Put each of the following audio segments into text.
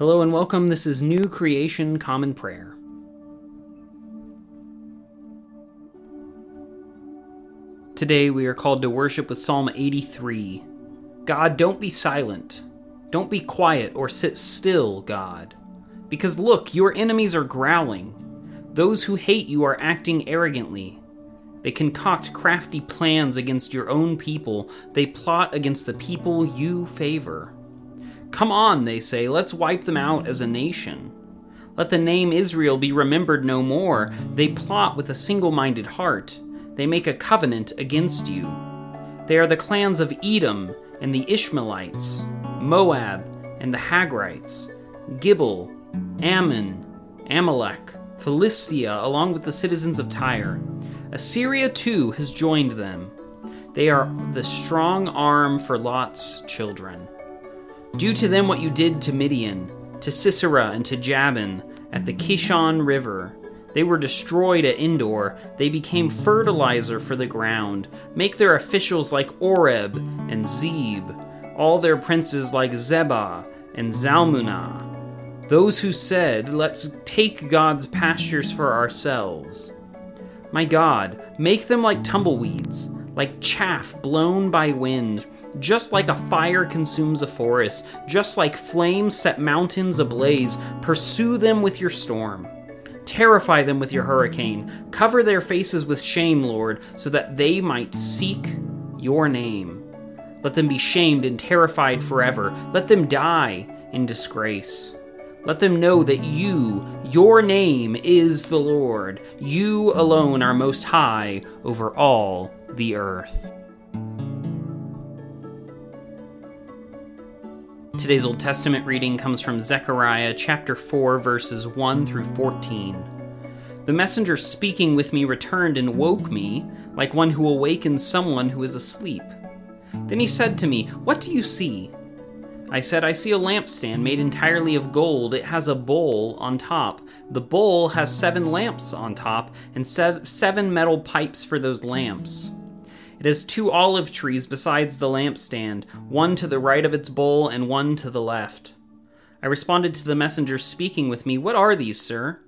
Hello and welcome. This is New Creation Common Prayer. Today we are called to worship with Psalm 83. God, don't be silent. Don't be quiet or sit still, God. Because look, your enemies are growling. Those who hate you are acting arrogantly. They concoct crafty plans against your own people. They plot against the people you favor. Come on, they say, let's wipe them out as a nation. Let the name Israel be remembered no more. They plot with a single minded heart. They make a covenant against you. They are the clans of Edom and the Ishmaelites, Moab and the Hagrites, Gebal, Ammon, Amalek, Philistia, along with the citizens of Tyre. Assyria too has joined them. They are the strong arm for Lot's children. Do to them what you did to Midian, to Sisera, and to Jabin at the Kishon River. They were destroyed at Endor. They became fertilizer for the ground. Make their officials like Oreb and Zeb, all their princes like Zebah and Zalmunna. Those who said, Let's take God's pastures for ourselves. My God, make them like tumbleweeds like chaff blown by wind, just like a fire consumes a forest, just like flames set mountains ablaze. Pursue them with your storm. Terrify them with your hurricane. Cover their faces with shame, Lord, so that they might seek your name. Let them be shamed and terrified forever. Let them die in disgrace. Let them know that you, your name, is the Lord. You alone are most high over all the earth. Today's Old Testament reading comes from Zechariah chapter 4, verses 1 through 14. The messenger speaking with me returned and woke me, like one who awakens someone who is asleep. Then he said to me, What do you see? I said, I see a lampstand made entirely of gold. It has a bowl on top. The bowl has seven lamps on top, and seven metal pipes for those lamps. It has two olive trees besides the lampstand, one to the right of its bowl and one to the left. I responded to the messenger speaking with me, What are these, sir?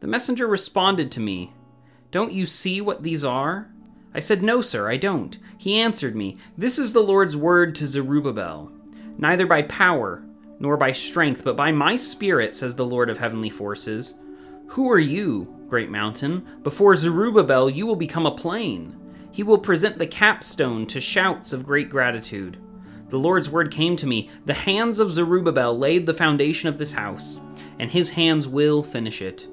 The messenger responded to me, Don't you see what these are? I said, No, sir, I don't. He answered me, This is the Lord's word to Zerubbabel neither by power nor by strength, but by my spirit, says the Lord of heavenly forces. Who are you, great mountain? Before Zerubbabel, you will become a plain. He will present the capstone to shouts of great gratitude. The Lord's word came to me The hands of Zerubbabel laid the foundation of this house, and his hands will finish it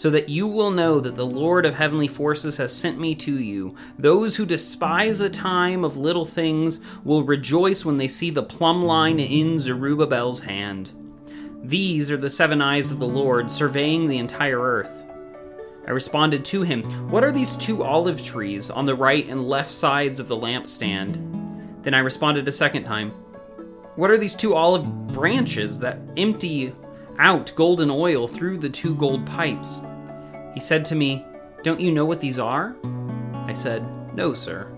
so that you will know that the Lord of heavenly forces has sent me to you. Those who despise a time of little things will rejoice when they see the plumb line in Zerubbabel's hand. These are the seven eyes of the Lord, surveying the entire earth. I responded to him, What are these two olive trees on the right and left sides of the lampstand? Then I responded a second time, What are these two olive branches that empty out golden oil through the two gold pipes. He said to me, Don't you know what these are? I said, No, sir.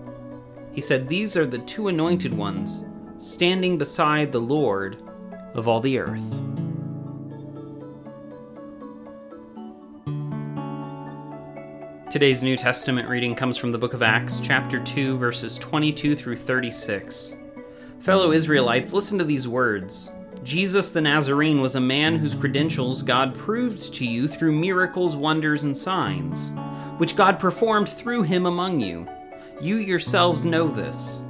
He said, These are the two anointed ones, standing beside the Lord of all the earth. Today's New Testament reading comes from the book of Acts, chapter 2, verses 22 through 36. Fellow Israelites, listen to these words. Jesus the Nazarene was a man whose credentials God proved to you through miracles, wonders, and signs, which God performed through him among you. You yourselves know this.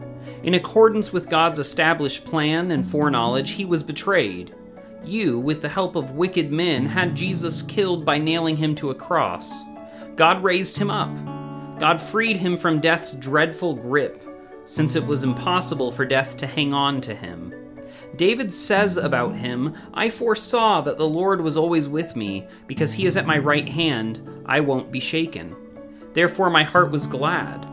In accordance with God's established plan and foreknowledge, he was betrayed. You, with the help of wicked men, had Jesus killed by nailing him to a cross. God raised him up. God freed him from death's dreadful grip, since it was impossible for death to hang on to him. David says about him, I foresaw that the Lord was always with me, because he is at my right hand, I won't be shaken. Therefore my heart was glad,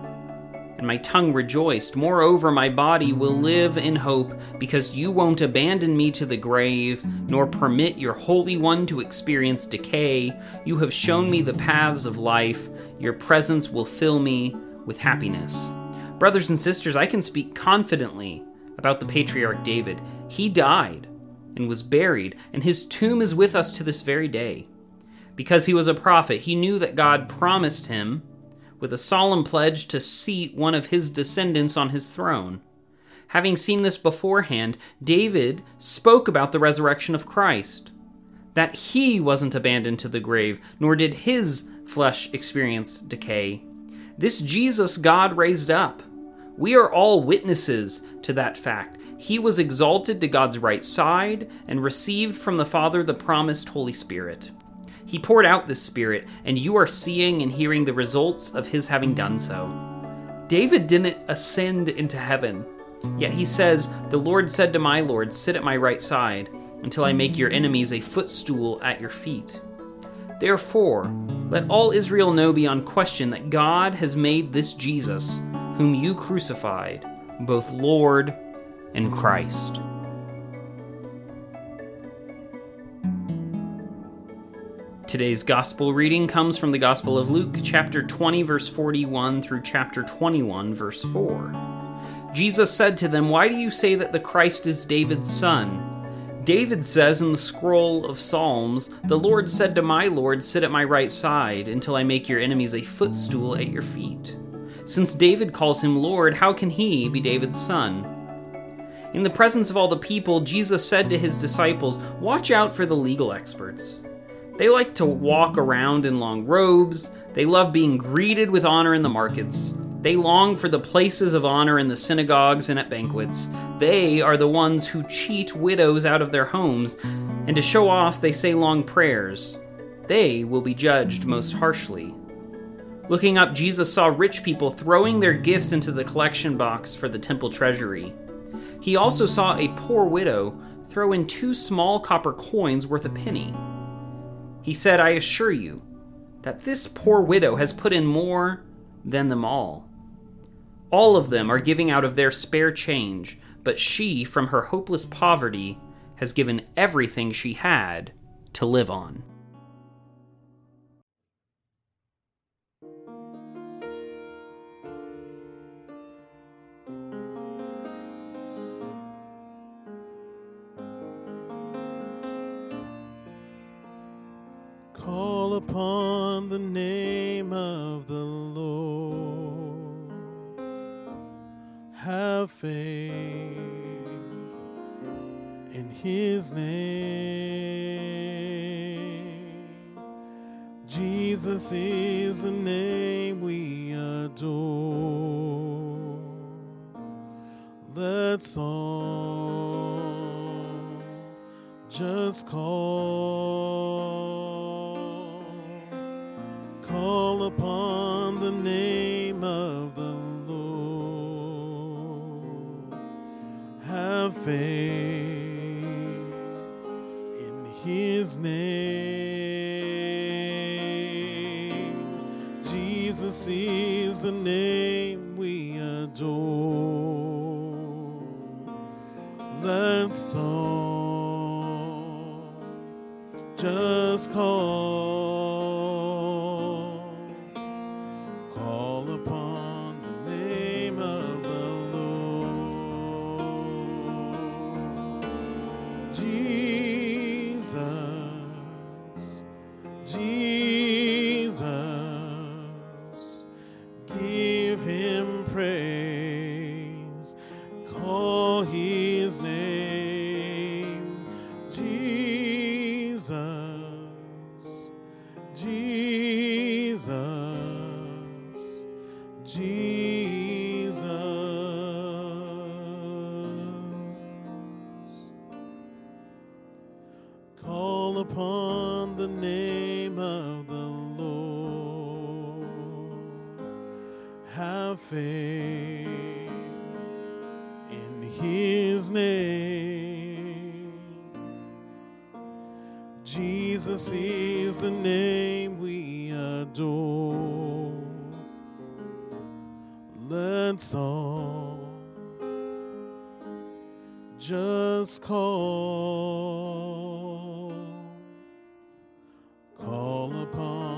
and my tongue rejoiced. Moreover, my body will live in hope, because you won't abandon me to the grave, nor permit your Holy One to experience decay. You have shown me the paths of life, your presence will fill me with happiness. Brothers and sisters, I can speak confidently about the patriarch David. He died, and was buried, and his tomb is with us to this very day. Because he was a prophet, he knew that God promised him, with a solemn pledge, to seat one of his descendants on his throne. Having seen this beforehand, David spoke about the resurrection of Christ. That he wasn't abandoned to the grave, nor did his flesh experience decay. This Jesus God raised up. We are all witnesses to that fact. He was exalted to God's right side and received from the Father the promised Holy Spirit. He poured out this Spirit, and you are seeing and hearing the results of his having done so. David didn't ascend into heaven, yet he says, The Lord said to my Lord, Sit at my right side until I make your enemies a footstool at your feet. Therefore, let all Israel know beyond question that God has made this Jesus, whom you crucified, both Lord and Christ. Today's gospel reading comes from the Gospel of Luke, chapter 20, verse 41 through chapter 21, verse 4. Jesus said to them, Why do you say that the Christ is David's son? David says in the scroll of Psalms, The Lord said to my Lord, Sit at my right side until I make your enemies a footstool at your feet. Since David calls him Lord, how can he be David's son? In the presence of all the people, Jesus said to his disciples, Watch out for the legal experts. They like to walk around in long robes, they love being greeted with honor in the markets. They long for the places of honor in the synagogues and at banquets. They are the ones who cheat widows out of their homes, and to show off, they say long prayers. They will be judged most harshly. Looking up, Jesus saw rich people throwing their gifts into the collection box for the temple treasury. He also saw a poor widow throw in two small copper coins worth a penny. He said, I assure you that this poor widow has put in more than them all. All of them are giving out of their spare change, but she, from her hopeless poverty, has given everything she had to live on. Jesus is the name we adore. Let's all just call, call upon the name of the Lord. Have faith in His name. Jesus is the name we adore. Let's all just Call upon the name of the Lord. Have faith in his name. Jesus is the name we adore. Let's all just call, upon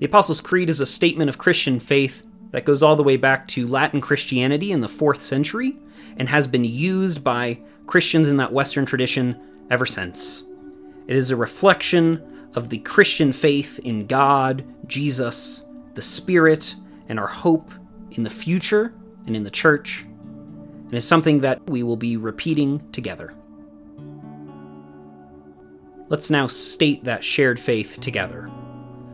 The Apostles' Creed is a statement of Christian faith that goes all the way back to Latin Christianity in the 4th century and has been used by Christians in that Western tradition ever since. It is a reflection of the Christian faith in God, Jesus, the Spirit, and our hope in the future and in the church, and is something that we will be repeating together. Let's now state that shared faith together.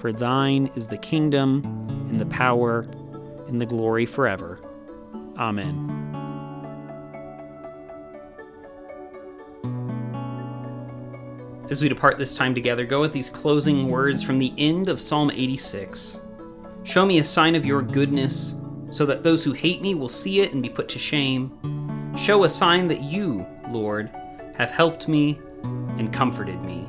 For thine is the kingdom, and the power, and the glory forever. Amen. As we depart this time together, go with these closing words from the end of Psalm 86. Show me a sign of your goodness, so that those who hate me will see it and be put to shame. Show a sign that you, Lord, have helped me and comforted me.